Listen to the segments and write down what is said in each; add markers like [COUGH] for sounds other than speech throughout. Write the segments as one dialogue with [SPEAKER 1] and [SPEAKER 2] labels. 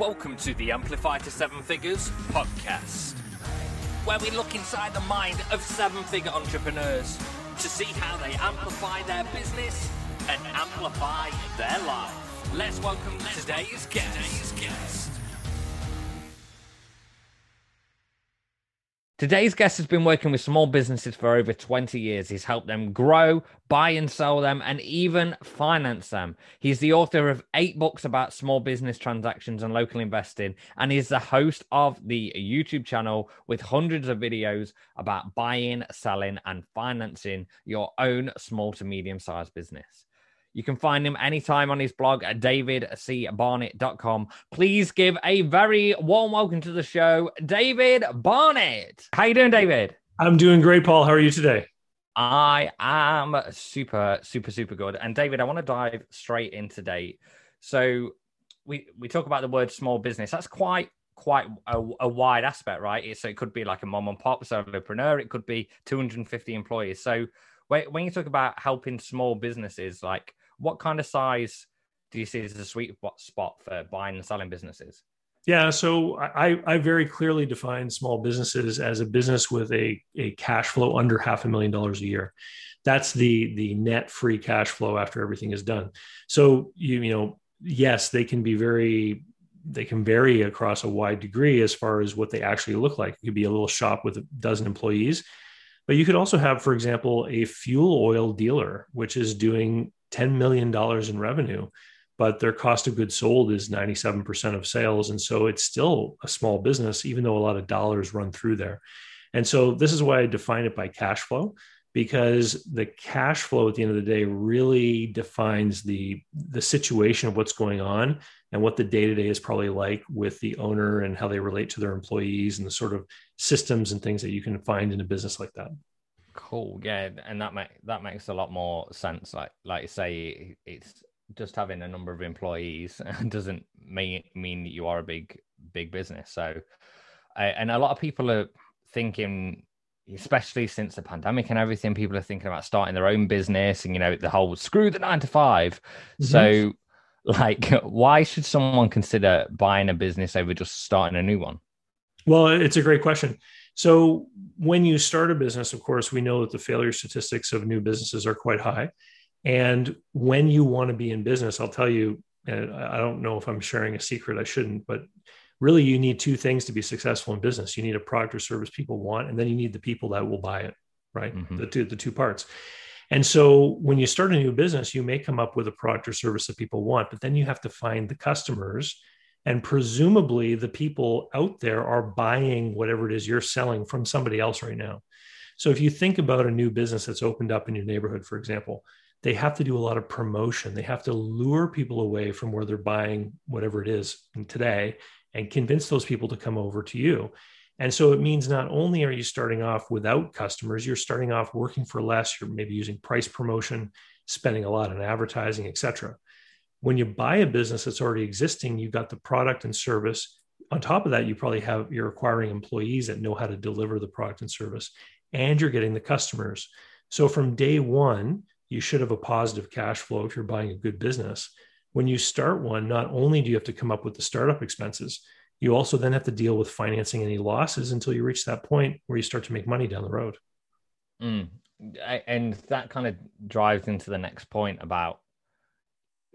[SPEAKER 1] Welcome to the Amplify to Seven Figures podcast, where we look inside the mind of seven figure entrepreneurs to see how they amplify their business and amplify their life. Let's welcome today's guest. Today's guest. Today's guest has been working with small businesses for over 20 years. He's helped them grow, buy and sell them, and even finance them. He's the author of eight books about small business transactions and local investing, and he's the host of the YouTube channel with hundreds of videos about buying, selling, and financing your own small to medium sized business. You can find him anytime on his blog at davidcbarnett.com. Please give a very warm welcome to the show, David Barnett. How you doing, David?
[SPEAKER 2] I'm doing great, Paul. How are you today?
[SPEAKER 1] I am super, super, super good. And David, I want to dive straight in today. So we we talk about the word small business. That's quite quite a, a wide aspect, right? So it could be like a mom and pop solopreneur. It could be 250 employees. So when you talk about helping small businesses, like what kind of size do you see as a sweet spot for buying and selling businesses?
[SPEAKER 2] Yeah, so I, I very clearly define small businesses as a business with a, a cash flow under half a million dollars a year. That's the the net free cash flow after everything is done. So you you know yes, they can be very they can vary across a wide degree as far as what they actually look like. It could be a little shop with a dozen employees, but you could also have, for example, a fuel oil dealer which is doing $10 million in revenue, but their cost of goods sold is 97% of sales. And so it's still a small business, even though a lot of dollars run through there. And so this is why I define it by cash flow because the cash flow at the end of the day really defines the the situation of what's going on and what the day to day is probably like with the owner and how they relate to their employees and the sort of systems and things that you can find in a business like that.
[SPEAKER 1] Cool. Yeah, and that make that makes a lot more sense. Like like you say, it's just having a number of employees [LAUGHS] doesn't mean mean that you are a big big business. So, uh, and a lot of people are thinking, especially since the pandemic and everything, people are thinking about starting their own business and you know the whole screw the nine to 5 mm-hmm. So, like, [LAUGHS] why should someone consider buying a business over just starting a new one?
[SPEAKER 2] Well, it's a great question. So, when you start a business, of course, we know that the failure statistics of new businesses are quite high. And when you want to be in business, I'll tell you, and I don't know if I'm sharing a secret, I shouldn't, but really you need two things to be successful in business. You need a product or service people want, and then you need the people that will buy it, right? Mm-hmm. The two the two parts. And so when you start a new business, you may come up with a product or service that people want, but then you have to find the customers and presumably, the people out there are buying whatever it is you're selling from somebody else right now. So, if you think about a new business that's opened up in your neighborhood, for example, they have to do a lot of promotion. They have to lure people away from where they're buying whatever it is today and convince those people to come over to you. And so it means not only are you starting off without customers, you're starting off working for less, you're maybe using price promotion, spending a lot on advertising, et cetera. When you buy a business that's already existing, you've got the product and service. On top of that, you probably have you're acquiring employees that know how to deliver the product and service, and you're getting the customers. So from day one, you should have a positive cash flow if you're buying a good business. When you start one, not only do you have to come up with the startup expenses, you also then have to deal with financing any losses until you reach that point where you start to make money down the road.
[SPEAKER 1] Mm. And that kind of drives into the next point about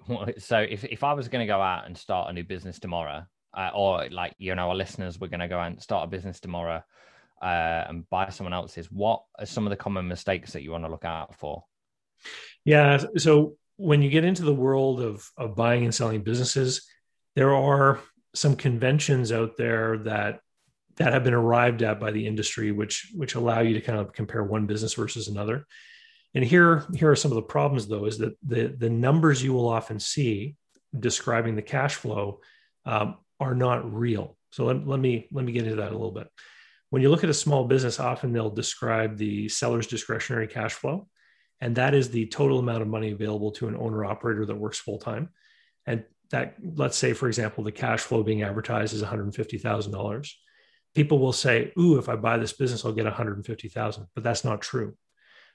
[SPEAKER 1] [LAUGHS] so if, if I was going to go out and start a new business tomorrow, uh, or like you know our listeners were going to go out and start a business tomorrow uh, and buy someone else's, what are some of the common mistakes that you want to look out for?
[SPEAKER 2] Yeah, so when you get into the world of of buying and selling businesses, there are some conventions out there that that have been arrived at by the industry, which which allow you to kind of compare one business versus another. And here, here are some of the problems, though, is that the, the numbers you will often see describing the cash flow um, are not real. So let, let, me, let me get into that a little bit. When you look at a small business, often they'll describe the seller's discretionary cash flow. And that is the total amount of money available to an owner operator that works full time. And that, let's say, for example, the cash flow being advertised is $150,000. People will say, Ooh, if I buy this business, I'll get 150,000. But that's not true.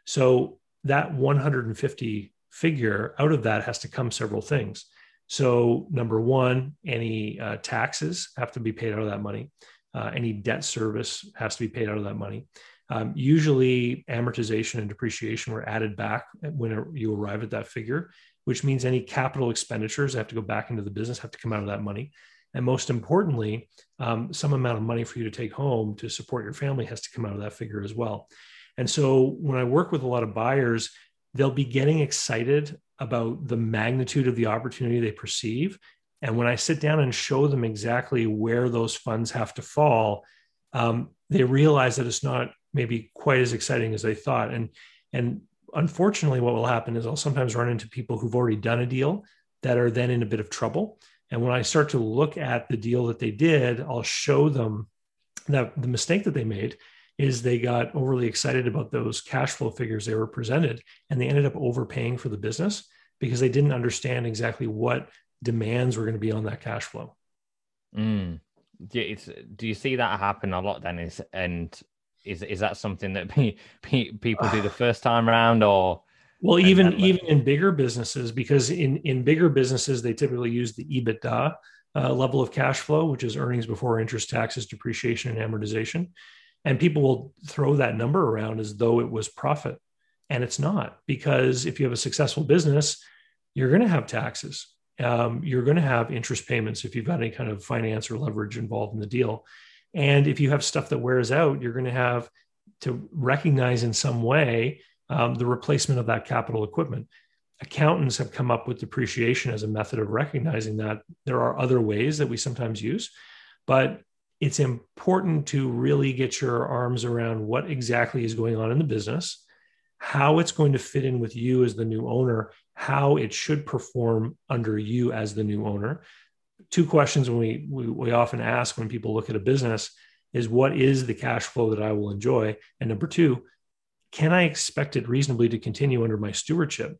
[SPEAKER 2] So that 150 figure out of that has to come several things So, number one, any uh, taxes have to be paid out of that money. Uh, any debt service has to be paid out of that money. Um, usually, amortization and depreciation were added back when you arrive at that figure, which means any capital expenditures have to go back into the business, have to come out of that money. And most importantly, um, some amount of money for you to take home to support your family has to come out of that figure as well. And so, when I work with a lot of buyers, they'll be getting excited about the magnitude of the opportunity they perceive. And when I sit down and show them exactly where those funds have to fall, um, they realize that it's not maybe quite as exciting as they thought. And and unfortunately, what will happen is I'll sometimes run into people who've already done a deal that are then in a bit of trouble. And when I start to look at the deal that they did, I'll show them that the mistake that they made is they got overly excited about those cash flow figures they were presented and they ended up overpaying for the business because they didn't understand exactly what demands were going to be on that cash flow.
[SPEAKER 1] Mm. Do, you, do you see that happen a lot then? Is and is is that something that [LAUGHS] people do the [SIGHS] first time around or?
[SPEAKER 2] Well, even even in bigger businesses, because in in bigger businesses they typically use the EBITDA uh, level of cash flow, which is earnings before interest, taxes, depreciation, and amortization. And people will throw that number around as though it was profit. And it's not, because if you have a successful business, you're going to have taxes. Um, you're going to have interest payments if you've got any kind of finance or leverage involved in the deal. And if you have stuff that wears out, you're going to have to recognize in some way um, the replacement of that capital equipment. Accountants have come up with depreciation as a method of recognizing that. There are other ways that we sometimes use, but it's important to really get your arms around what exactly is going on in the business, how it's going to fit in with you as the new owner, how it should perform under you as the new owner. Two questions when we, we, we often ask when people look at a business is what is the cash flow that I will enjoy? And number two, can I expect it reasonably to continue under my stewardship?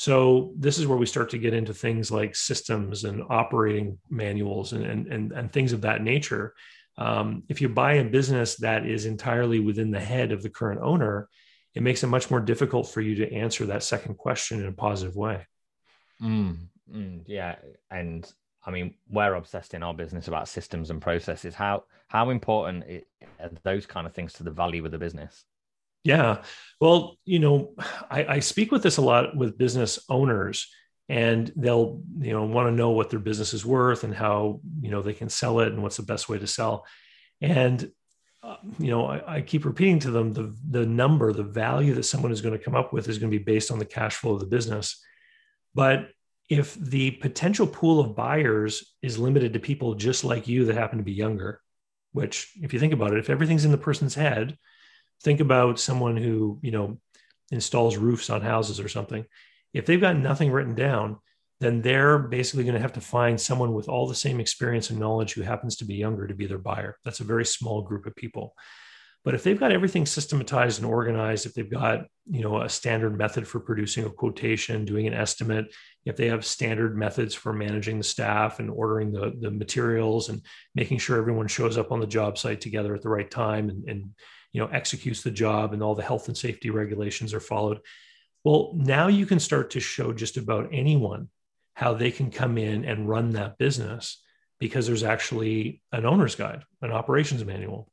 [SPEAKER 2] So this is where we start to get into things like systems and operating manuals and, and, and, and things of that nature. Um, if you buy a business that is entirely within the head of the current owner, it makes it much more difficult for you to answer that second question in a positive way.
[SPEAKER 1] Mm, mm, yeah, and I mean, we're obsessed in our business about systems and processes. How how important are those kind of things to the value of the business?
[SPEAKER 2] Yeah. Well, you know, I, I speak with this a lot with business owners and they'll, you know, want to know what their business is worth and how, you know, they can sell it and what's the best way to sell. And, uh, you know, I, I, keep repeating to them the, the number, the value that someone is going to come up with is going to be based on the cash flow of the business. But if the potential pool of buyers is limited to people just like you that happen to be younger, which if you think about it, if everything's in the person's head, think about someone who you know installs roofs on houses or something. If they've got nothing written down then they're basically going to have to find someone with all the same experience and knowledge who happens to be younger to be their buyer. That's a very small group of people. But if they've got everything systematized and organized if they've got you know a standard method for producing a quotation doing an estimate if they have standard methods for managing the staff and ordering the, the materials and making sure everyone shows up on the job site together at the right time and, and you know executes the job and all the health and safety regulations are followed. Well now you can start to show just about anyone how they can come in and run that business because there's actually an owner's guide an operations manual.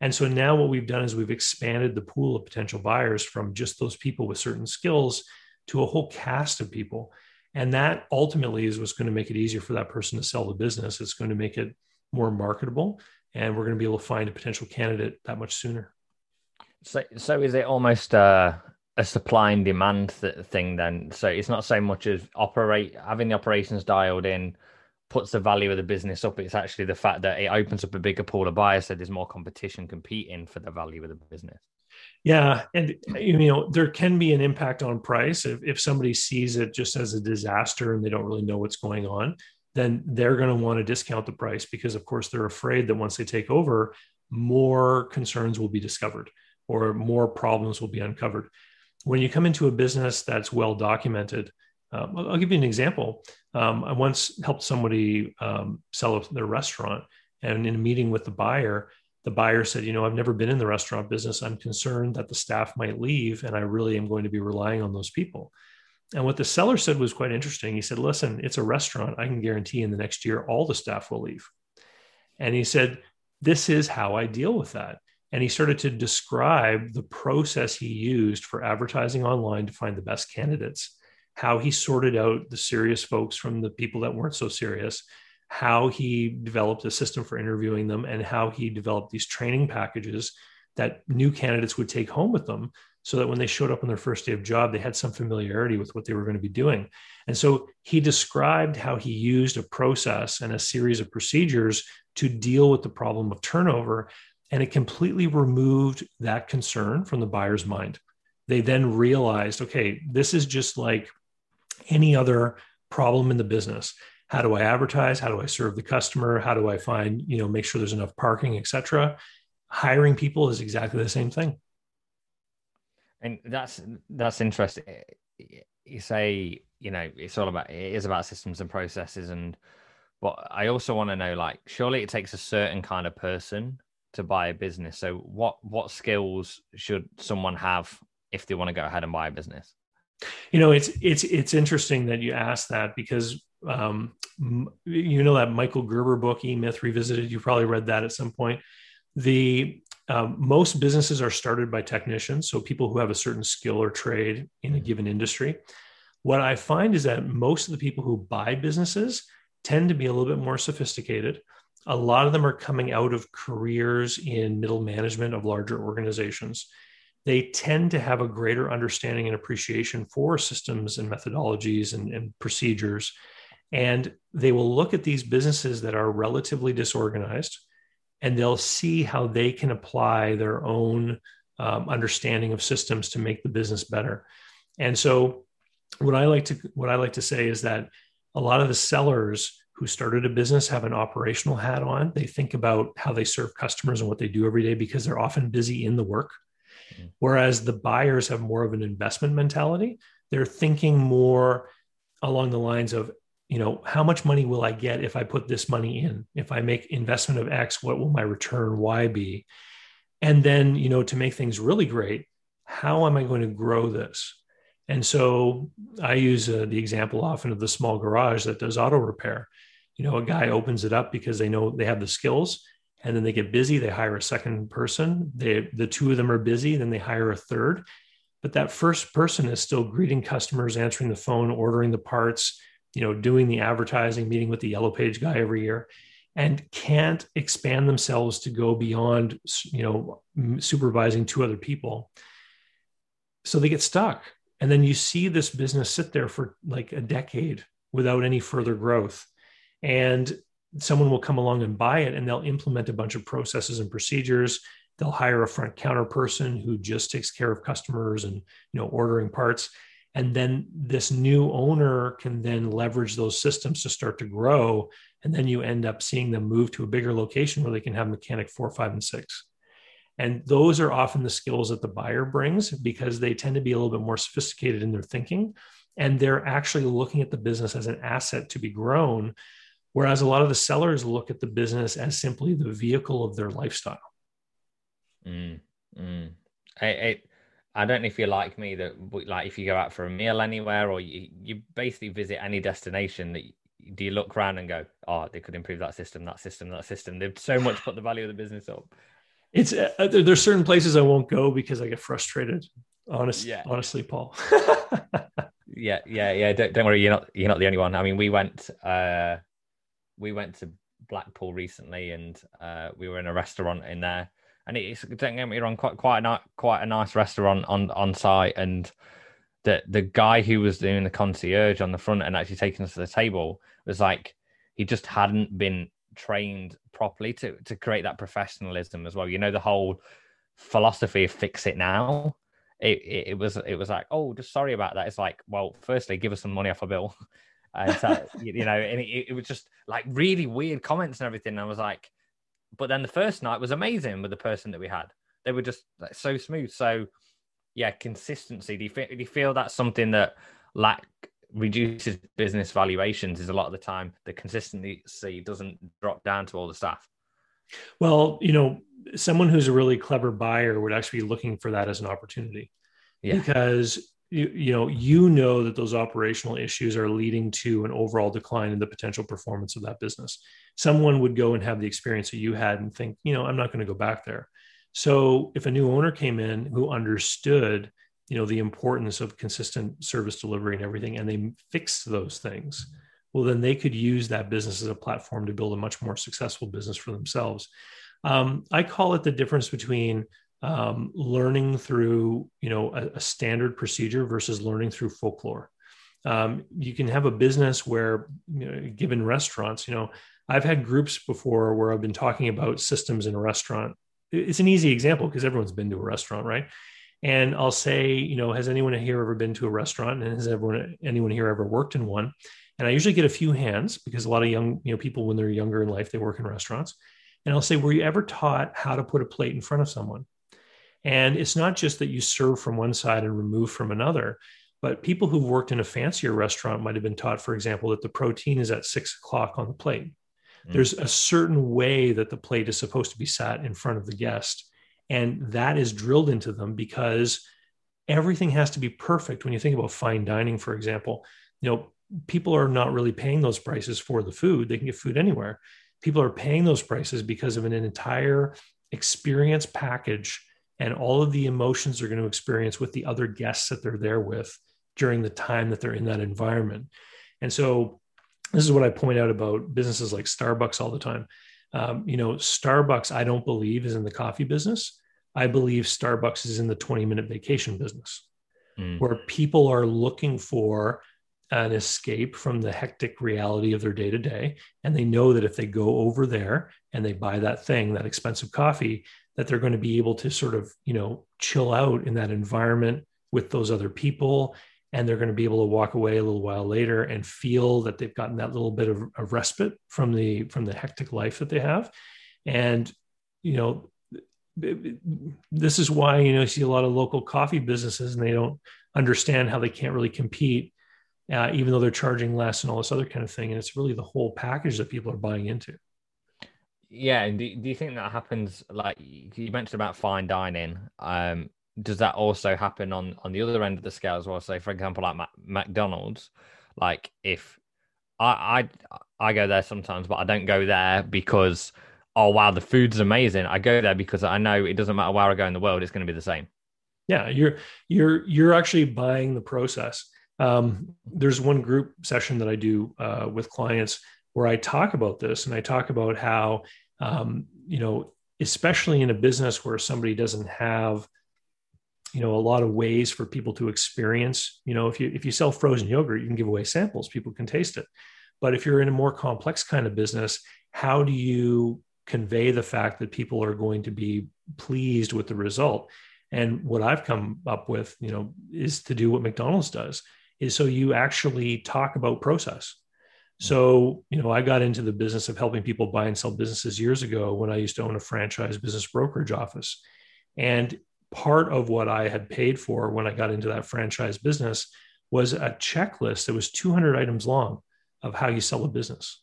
[SPEAKER 2] And so now what we've done is we've expanded the pool of potential buyers from just those people with certain skills to a whole cast of people. And that ultimately is what's going to make it easier for that person to sell the business. It's going to make it more marketable and we're going to be able to find a potential candidate that much sooner
[SPEAKER 1] so, so is it almost uh, a supply and demand th- thing then? So it's not so much as operate having the operations dialed in puts the value of the business up. It's actually the fact that it opens up a bigger pool of buyers, so there's more competition competing for the value of the business.
[SPEAKER 2] Yeah, and you know there can be an impact on price if if somebody sees it just as a disaster and they don't really know what's going on. Then they're going to want to discount the price because, of course, they're afraid that once they take over, more concerns will be discovered or more problems will be uncovered. When you come into a business that's well documented, um, I'll give you an example. Um, I once helped somebody um, sell their restaurant, and in a meeting with the buyer, the buyer said, "You know, I've never been in the restaurant business. I'm concerned that the staff might leave, and I really am going to be relying on those people." And what the seller said was quite interesting. He said, Listen, it's a restaurant. I can guarantee in the next year, all the staff will leave. And he said, This is how I deal with that. And he started to describe the process he used for advertising online to find the best candidates, how he sorted out the serious folks from the people that weren't so serious, how he developed a system for interviewing them, and how he developed these training packages that new candidates would take home with them so that when they showed up on their first day of job, they had some familiarity with what they were going to be doing. And so he described how he used a process and a series of procedures to deal with the problem of turnover. And it completely removed that concern from the buyer's mind. They then realized, okay, this is just like any other problem in the business. How do I advertise? How do I serve the customer? How do I find, you know, make sure there's enough parking, et cetera? Hiring people is exactly the same thing
[SPEAKER 1] and that's that's interesting. You say you know it's all about it is about systems and processes, and but I also want to know like surely it takes a certain kind of person to buy a business. So what what skills should someone have if they want to go ahead and buy a business?
[SPEAKER 2] You know, it's it's it's interesting that you asked that because um, you know that Michael Gerber book, E Myth Revisited. You probably read that at some point. The um, most businesses are started by technicians, so people who have a certain skill or trade in a given industry. What I find is that most of the people who buy businesses tend to be a little bit more sophisticated. A lot of them are coming out of careers in middle management of larger organizations. They tend to have a greater understanding and appreciation for systems and methodologies and, and procedures. And they will look at these businesses that are relatively disorganized and they'll see how they can apply their own um, understanding of systems to make the business better. And so, what I like to what I like to say is that a lot of the sellers who started a business have an operational hat on. They think about how they serve customers and what they do every day because they're often busy in the work. Mm-hmm. Whereas the buyers have more of an investment mentality. They're thinking more along the lines of you know how much money will i get if i put this money in if i make investment of x what will my return y be and then you know to make things really great how am i going to grow this and so i use uh, the example often of the small garage that does auto repair you know a guy opens it up because they know they have the skills and then they get busy they hire a second person they the two of them are busy then they hire a third but that first person is still greeting customers answering the phone ordering the parts you know, doing the advertising, meeting with the yellow page guy every year, and can't expand themselves to go beyond, you know, supervising two other people. So they get stuck. And then you see this business sit there for like a decade without any further growth. And someone will come along and buy it and they'll implement a bunch of processes and procedures. They'll hire a front counter person who just takes care of customers and you know ordering parts. And then this new owner can then leverage those systems to start to grow. And then you end up seeing them move to a bigger location where they can have mechanic four five and six. And those are often the skills that the buyer brings because they tend to be a little bit more sophisticated in their thinking. And they're actually looking at the business as an asset to be grown whereas a lot of the sellers look at the business as simply the vehicle of their lifestyle
[SPEAKER 1] mm, mm. I, I, I don't know if you're like me that like if you go out for a meal anywhere or you, you basically visit any destination that do you look around and go, oh, they could improve that system, that system, that system. They've so much put the value of the business up.
[SPEAKER 2] It's uh, there's certain places I won't go because I get frustrated. Honest, yeah. honestly, Paul. [LAUGHS]
[SPEAKER 1] yeah, yeah, yeah. Don't, don't worry, you're not you're not the only one. I mean, we went uh, we went to Blackpool recently, and uh, we were in a restaurant in there, and it's don't get me wrong, quite quite a quite a nice restaurant on on site, and the the guy who was doing the concierge on the front and actually taking us to the table was like he just hadn't been trained properly to to create that professionalism as well. You know the whole philosophy of fix it now. It, it, it was it was like oh just sorry about that. It's like well firstly give us some money off a bill. And so, you know, and it, it was just like really weird comments and everything. And I was like, but then the first night was amazing with the person that we had. They were just like, so smooth. So yeah, consistency. Do you, feel, do you feel that's something that lack reduces business valuations? Is a lot of the time the consistency doesn't drop down to all the staff.
[SPEAKER 2] Well, you know, someone who's a really clever buyer would actually be looking for that as an opportunity. Yeah. Because you, you know you know that those operational issues are leading to an overall decline in the potential performance of that business. Someone would go and have the experience that you had and think you know i'm not going to go back there. So if a new owner came in who understood you know the importance of consistent service delivery and everything and they fixed those things well then they could use that business as a platform to build a much more successful business for themselves. Um, i call it the difference between um, learning through you know a, a, standard procedure versus learning through folklore. Um, you can have a business where you know, given restaurants you know i've had groups before where i've been talking about systems in a restaurant. It's an easy example because everyone's been to a restaurant right? And i'll say you know has anyone here ever been to a restaurant? And has everyone anyone here ever worked in one? And i usually get a few hands because a lot of young you know people when they're younger in life they work in restaurants. And i'll say were you ever taught how to put a plate in front of someone and it's not just that you serve from one side and remove from another, but people who've worked in a fancier restaurant might have been taught, for example, that the protein is at six o'clock on the plate. Mm. There's a certain way that the plate is supposed to be sat in front of the guest. And that is drilled into them because everything has to be perfect. When you think about fine dining, for example, you know, people are not really paying those prices for the food. They can get food anywhere. People are paying those prices because of an entire experience package and all of the emotions they're going to experience with the other guests that they're there with during the time that they're in that environment. And so, this is what I point out about businesses like Starbucks all the time. Um, you know, Starbucks, I don't believe is in the coffee business. I believe Starbucks is in the 20 minute vacation business, mm. where people are looking for an escape from the hectic reality of their day to day. And they know that if they go over there and they buy that thing, that expensive coffee, that they're going to be able to sort of you know chill out in that environment with those other people. And they're going to be able to walk away a little while later and feel that they've gotten that little bit of a respite from the from the hectic life that they have. And you know this is why you know you see a lot of local coffee businesses and they don't understand how they can't really compete uh, even though they're charging less and all this other kind of thing. And it's really the whole package that people are buying into
[SPEAKER 1] yeah, and do, do you think that happens? Like you mentioned about fine dining, um, does that also happen on on the other end of the scale as well? Say, for example, like Ma- McDonald's, like if I I I go there sometimes, but I don't go there because oh wow, the food's amazing. I go there because I know it doesn't matter where I go in the world, it's going to be the same.
[SPEAKER 2] Yeah, you're you're you're actually buying the process. Um, there's one group session that I do uh, with clients where I talk about this and I talk about how, um, you know, especially in a business where somebody doesn't have, you know, a lot of ways for people to experience, you know, if you if you sell frozen yogurt, you can give away samples, people can taste it. But if you're in a more complex kind of business, how do you convey the fact that people are going to be pleased with the result? And what I've come up with, you know, is to do what McDonald's does, is so you actually talk about process so, you know, I got into the business of helping people buy and sell businesses years ago when I used to own a franchise business brokerage office. And part of what I had paid for when I got into that franchise business was a checklist that was 200 items long of how you sell a business.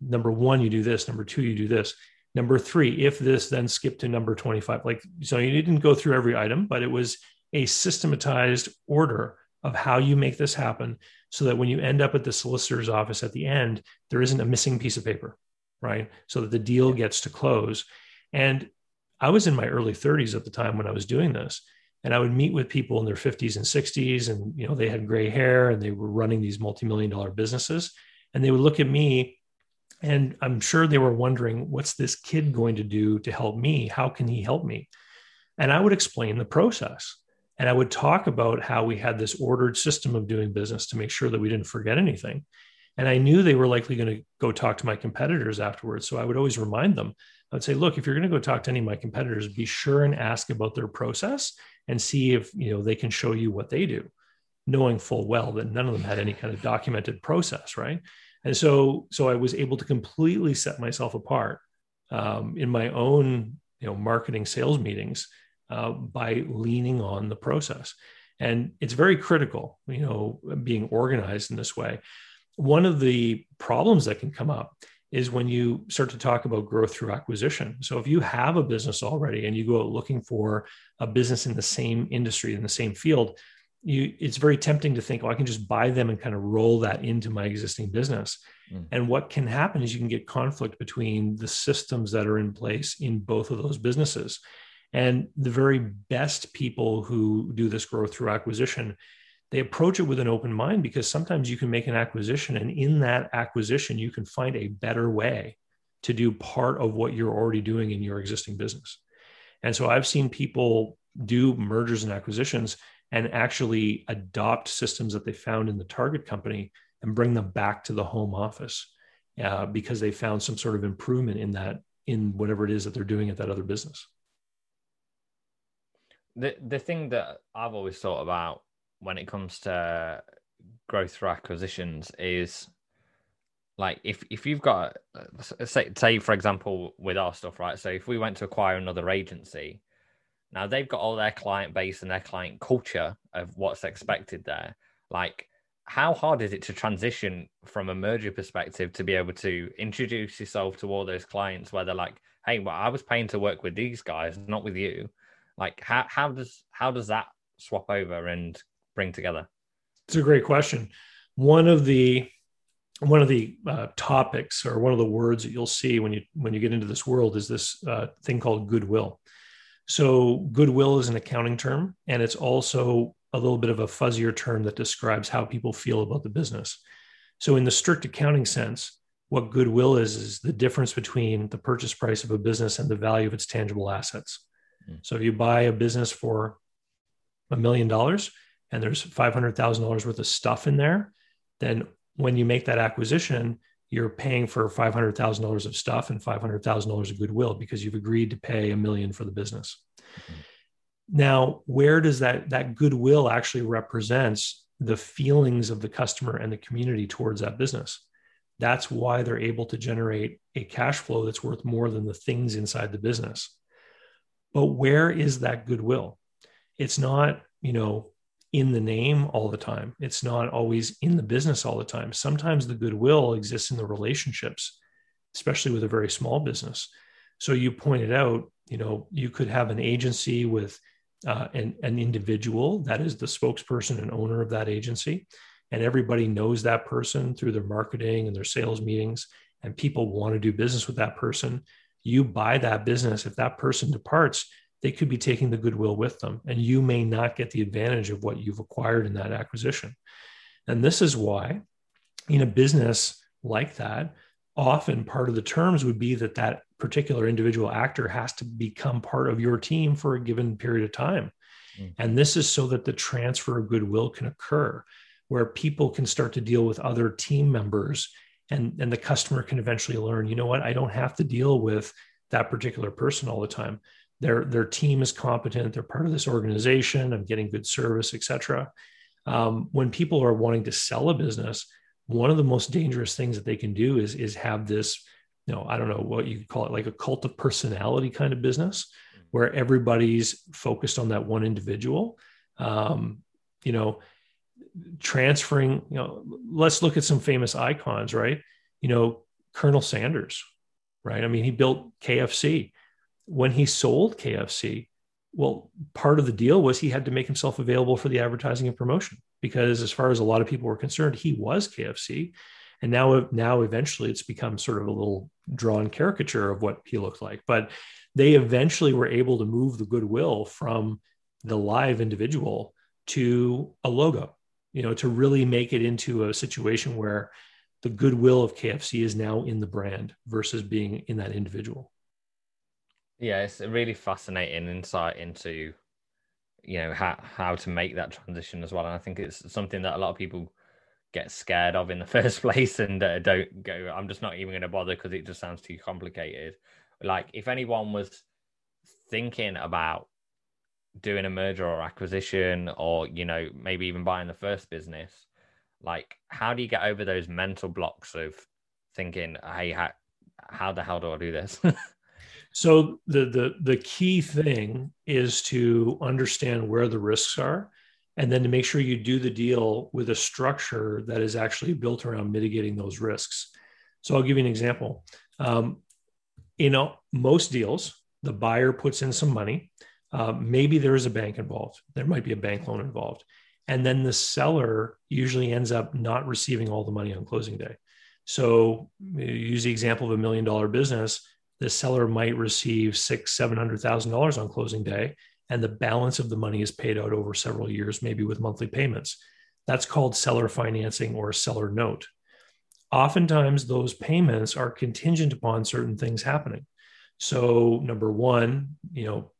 [SPEAKER 2] Number one, you do this. Number two, you do this. Number three, if this, then skip to number 25. Like, so you didn't go through every item, but it was a systematized order of how you make this happen so that when you end up at the solicitor's office at the end, there isn't a missing piece of paper, right? So that the deal gets to close. And I was in my early 30s at the time when I was doing this. And I would meet with people in their 50s and 60s, and you know, they had gray hair and they were running these multi-million dollar businesses. And they would look at me and I'm sure they were wondering, what's this kid going to do to help me? How can he help me? And I would explain the process. And I would talk about how we had this ordered system of doing business to make sure that we didn't forget anything. And I knew they were likely going to go talk to my competitors afterwards. So I would always remind them, I would say, look, if you're going to go talk to any of my competitors, be sure and ask about their process and see if you know they can show you what they do, knowing full well that none of them had any kind of documented process, right? And so, so I was able to completely set myself apart um, in my own, you know, marketing sales meetings uh, by leaning on the process. And it's very critical, you know, being organized in this way. One of the problems that can come up is when you start to talk about growth through acquisition. So if you have a business already and you go out looking for a business in the same industry, in the same field, you it's very tempting to think, oh, I can just buy them and kind of roll that into my existing business. Mm. And what can happen is you can get conflict between the systems that are in place in both of those businesses. And the very best people who do this growth through acquisition, they approach it with an open mind because sometimes you can make an acquisition, and in that acquisition, you can find a better way to do part of what you're already doing in your existing business. And so I've seen people do mergers and acquisitions and actually adopt systems that they found in the target company and bring them back to the home office uh, because they found some sort of improvement in that in whatever it is that they're doing at that other business
[SPEAKER 1] the the thing that i've always thought about when it comes to growth through acquisitions is like if if you've got say say for example with our stuff right so if we went to acquire another agency now they've got all their client base and their client culture of what's expected there like how hard is it to transition from a merger perspective to be able to introduce yourself to all those clients where they're like, hey, well, I was paying to work with these guys, not with you. Like how how does how does that swap over and bring together?
[SPEAKER 2] It's a great question. One of the one of the uh, topics or one of the words that you'll see when you when you get into this world is this uh, thing called goodwill. So goodwill is an accounting term, and it's also a little bit of a fuzzier term that describes how people feel about the business. So, in the strict accounting sense, what goodwill is is the difference between the purchase price of a business and the value of its tangible assets. Mm. So, if you buy a business for a million dollars and there's $500,000 worth of stuff in there, then when you make that acquisition, you're paying for $500,000 of stuff and $500,000 of goodwill because you've agreed to pay a million for the business. Mm-hmm. Now, where does that that goodwill actually represents the feelings of the customer and the community towards that business? That's why they're able to generate a cash flow that's worth more than the things inside the business. But where is that goodwill? It's not, you know, in the name all the time. It's not always in the business all the time. Sometimes the goodwill exists in the relationships, especially with a very small business. So you pointed out, you know, you could have an agency with uh, an, an individual that is the spokesperson and owner of that agency. And everybody knows that person through their marketing and their sales meetings, and people want to do business with that person. You buy that business. If that person departs, they could be taking the goodwill with them, and you may not get the advantage of what you've acquired in that acquisition. And this is why, in a business like that, often part of the terms would be that that particular individual actor has to become part of your team for a given period of time. Mm. And this is so that the transfer of goodwill can occur, where people can start to deal with other team members and, and the customer can eventually learn, you know what, I don't have to deal with that particular person all the time. Their, their team is competent, they're part of this organization, I'm getting good service, etc. Um, when people are wanting to sell a business, one of the most dangerous things that they can do is is have this you know i don't know what you call it like a cult of personality kind of business where everybody's focused on that one individual um, you know transferring you know let's look at some famous icons right you know colonel sanders right i mean he built kfc when he sold kfc well part of the deal was he had to make himself available for the advertising and promotion because as far as a lot of people were concerned, he was KFC. And now, now eventually it's become sort of a little drawn caricature of what he looked like. But they eventually were able to move the goodwill from the live individual to a logo, you know, to really make it into a situation where the goodwill of KFC is now in the brand versus being in that individual.
[SPEAKER 1] Yeah, it's a really fascinating insight into you know how how to make that transition as well. And I think it's something that a lot of people get scared of in the [LAUGHS] first place and uh, don't go. I'm just not even going to bother because it just sounds too complicated. Like if anyone was thinking about doing a merger or acquisition, or you know maybe even buying the first business, like how do you get over those mental blocks of thinking, hey, how, how the hell do I do this? [LAUGHS]
[SPEAKER 2] So the the the key thing is to understand where the risks are and then to make sure you do the deal with a structure that is actually built around mitigating those risks. So I'll give you an example. Um, know, most deals, the buyer puts in some money. Uh, maybe there is a bank involved. There might be a bank loan involved. and then the seller usually ends up not receiving all the money on closing day. So use the example of a million dollar business. The seller might receive six, seven hundred thousand dollars on closing day, and the balance of the money is paid out over several years, maybe with monthly payments. That's called seller financing or seller note. Oftentimes, those payments are contingent upon certain things happening. So, number one, you know,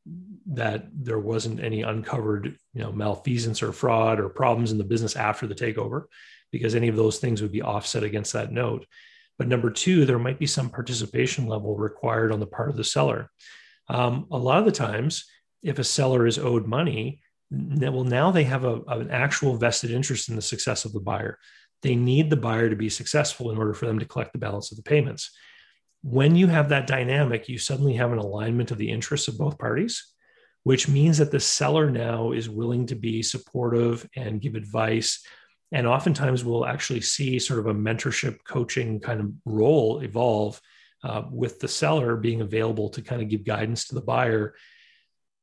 [SPEAKER 2] that there wasn't any uncovered, you know, malfeasance or fraud or problems in the business after the takeover, because any of those things would be offset against that note. But number two, there might be some participation level required on the part of the seller. Um, a lot of the times, if a seller is owed money, well, now they have a, an actual vested interest in the success of the buyer. They need the buyer to be successful in order for them to collect the balance of the payments when you have that dynamic, you suddenly have an alignment of the interests of both parties, which means that the seller now is willing to be supportive and give advice. And oftentimes we'll actually see sort of a mentorship coaching kind of role evolve uh, with the seller being available to kind of give guidance to the buyer.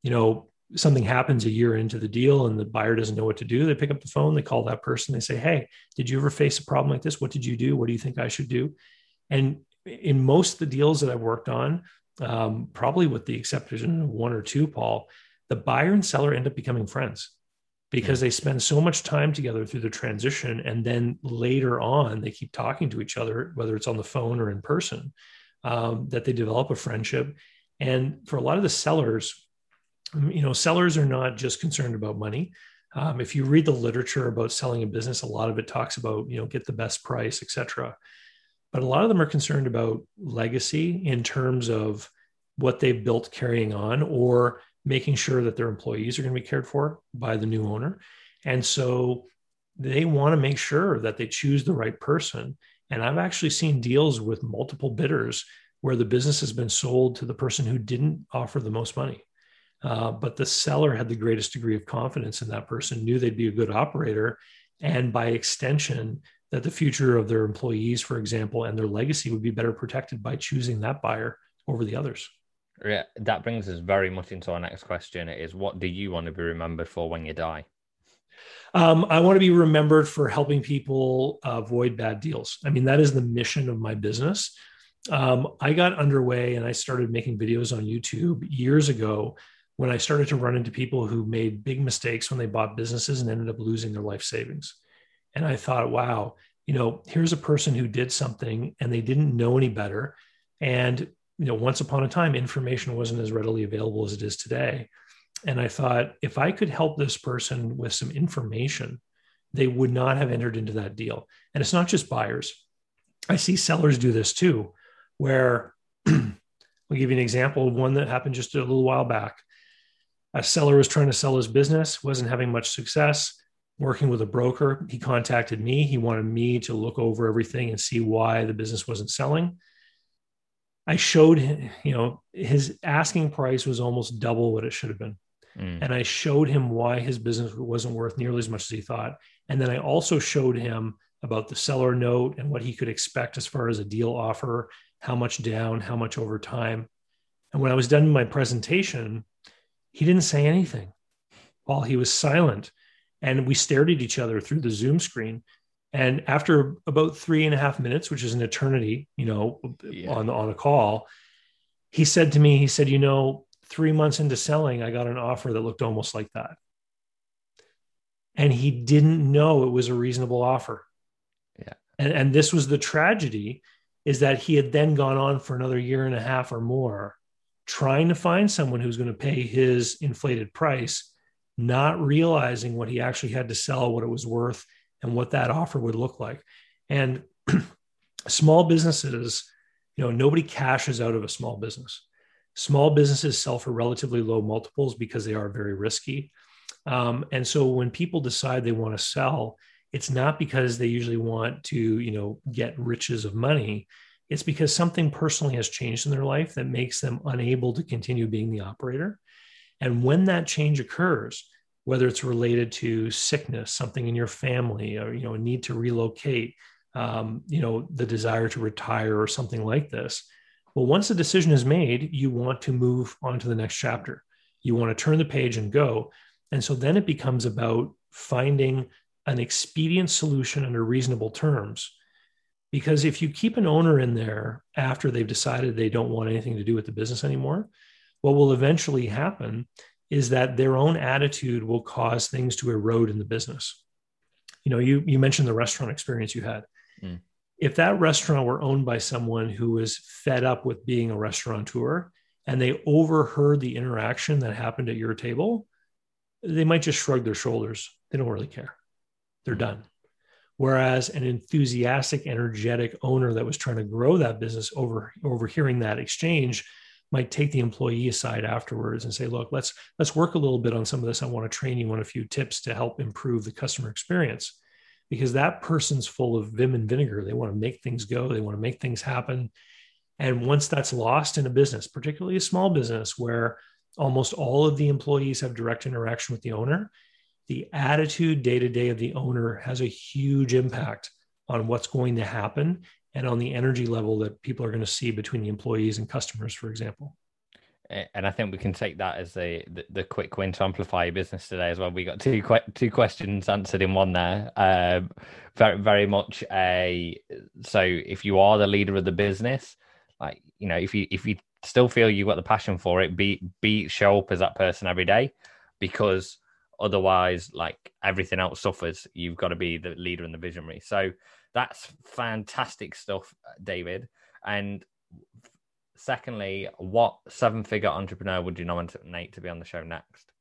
[SPEAKER 2] You know, something happens a year into the deal and the buyer doesn't know what to do. They pick up the phone, they call that person, they say, Hey, did you ever face a problem like this? What did you do? What do you think I should do? And in most of the deals that I've worked on, um, probably with the exception of one or two, Paul, the buyer and seller end up becoming friends because yeah. they spend so much time together through the transition. And then later on, they keep talking to each other, whether it's on the phone or in person, um, that they develop a friendship. And for a lot of the sellers, you know, sellers are not just concerned about money. Um, if you read the literature about selling a business, a lot of it talks about, you know, get the best price, et cetera but a lot of them are concerned about legacy in terms of what they've built carrying on or making sure that their employees are going to be cared for by the new owner. And so they want to make sure that they choose the right person. And I've actually seen deals with multiple bidders where the business has been sold to the person who didn't offer the most money. Uh, but the seller had the greatest degree of confidence in that person, knew they'd be a good operator. And by extension, that the future of their employees, for example, and their legacy would be better protected by choosing that buyer over the others.
[SPEAKER 1] Yeah, that brings us very much into our next question is what do you want to be remembered for when you die?
[SPEAKER 2] Um, I want to be remembered for helping people avoid bad deals. I mean, that is the mission of my business. Um, I got underway and I started making videos on YouTube years ago when I started to run into people who made big mistakes when they bought businesses and ended up losing their life savings. And I thought, wow, you know, here's a person who did something and they didn't know any better. And, you know, once upon a time, information wasn't as readily available as it is today. And I thought, if I could help this person with some information, they would not have entered into that deal. And it's not just buyers. I see sellers do this too, where [CLEARS THROAT] I'll give you an example of one that happened just a little while back. A seller was trying to sell his business, wasn't having much success working with a broker. He contacted me. He wanted me to look over everything and see why the business wasn't selling. I showed him, you know, his asking price was almost double what it should have been. Mm. And I showed him why his business wasn't worth nearly as much as he thought. And then I also showed him about the seller note and what he could expect as far as a deal offer, how much down, how much over time. And when I was done with my presentation, he didn't say anything. While he was silent, and we stared at each other through the Zoom screen. And after about three and a half minutes, which is an eternity, you know, yeah. on on a call, he said to me, he said, "You know, three months into selling, I got an offer that looked almost like that." And he didn't know it was a reasonable offer.
[SPEAKER 1] Yeah.
[SPEAKER 2] And and this was the tragedy, is that he had then gone on for another year and a half or more, trying to find someone who's going to pay his inflated price not realizing what he actually had to sell, what it was worth, and what that offer would look like. And [CLEARS THROAT] small businesses, you know, nobody cashes out of a small business. Small businesses sell for relatively low multiples because they are very risky. Um, and so when people decide they want to sell, it's not because they usually want to, you know, get riches of money. It's because something personally has changed in their life that makes them unable to continue being the operator. And when that change occurs, whether it's related to sickness, something in your family, or you know, a need to relocate, um, you know, the desire to retire or something like this. Well, once the decision is made, you want to move on to the next chapter. You want to turn the page and go. And so then it becomes about finding an expedient solution under reasonable terms. Because if you keep an owner in there after they've decided they don't want anything to do with the business anymore, what will eventually happen is that their own attitude will cause things to erode in the business. You know, you, you mentioned the restaurant experience you had. Mm. If that restaurant were owned by someone who was fed up with being a restaurateur and they overheard the interaction that happened at your table, they might just shrug their shoulders. They don't really care. They're done. Whereas an enthusiastic, energetic owner that was trying to grow that business over overhearing that exchange might take the employee aside afterwards and say, look, let's let's work a little bit on some of this. I want to train you on a few tips to help improve the customer experience. Because that person's full of vim and vinegar. They want to make things go, they want to make things happen. And once that's lost in a business, particularly a small business where almost all of the employees have direct interaction with the owner, the attitude day to day of the owner has a huge impact on what's going to happen and on the energy level that people are going to see between the employees and customers, for example.
[SPEAKER 1] And I think we can take that as the, the, the quick win to amplify your business today as well. We got two two questions answered in one there. Um, very very much a so if you are the leader of the business, like you know, if you if you still feel you've got the passion for it, be be show up as that person every day, because otherwise, like everything else suffers. You've got to be the leader and the visionary. So that's fantastic stuff, David. And secondly, what seven figure entrepreneur would you nominate to be on the show next?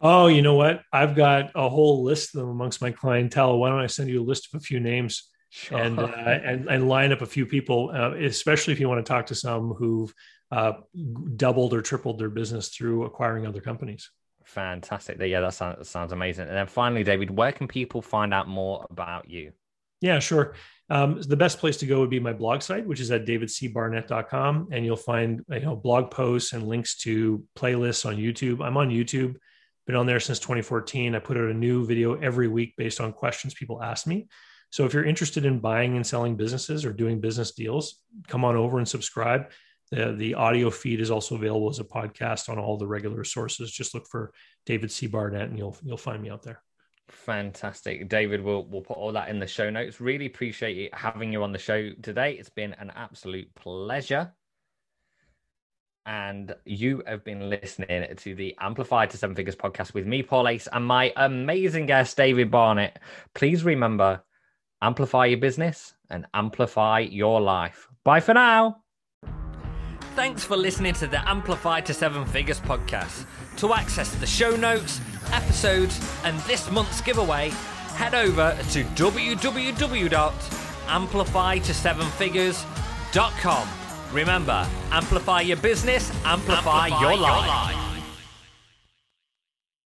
[SPEAKER 2] Oh, you know what? I've got a whole list of them amongst my clientele. Why don't I send you a list of a few names? Sure. and uh, and and line up a few people, uh, especially if you want to talk to some who've uh, doubled or tripled their business through acquiring other companies.
[SPEAKER 1] Fantastic. Yeah, that sounds, that sounds amazing. And then finally, David, where can people find out more about you?
[SPEAKER 2] Yeah, sure. Um, the best place to go would be my blog site, which is at davidcbarnett.com. And you'll find you know blog posts and links to playlists on YouTube. I'm on YouTube, been on there since 2014. I put out a new video every week based on questions people ask me. So if you're interested in buying and selling businesses or doing business deals, come on over and subscribe. The, the audio feed is also available as a podcast on all the regular sources. Just look for David C. Barnett and you'll you'll find me out there.
[SPEAKER 1] Fantastic. David, we'll, we'll put all that in the show notes. Really appreciate you having you on the show today. It's been an absolute pleasure. And you have been listening to the Amplify to Seven Figures podcast with me, Paul Ace, and my amazing guest, David Barnett. Please remember amplify your business and amplify your life. Bye for now. Thanks for listening to the Amplify to Seven Figures podcast. To access the show notes, episodes, and this month's giveaway, head over to www.amplifyto7figures.com. Remember, amplify your business, amplify, amplify your, life. your life.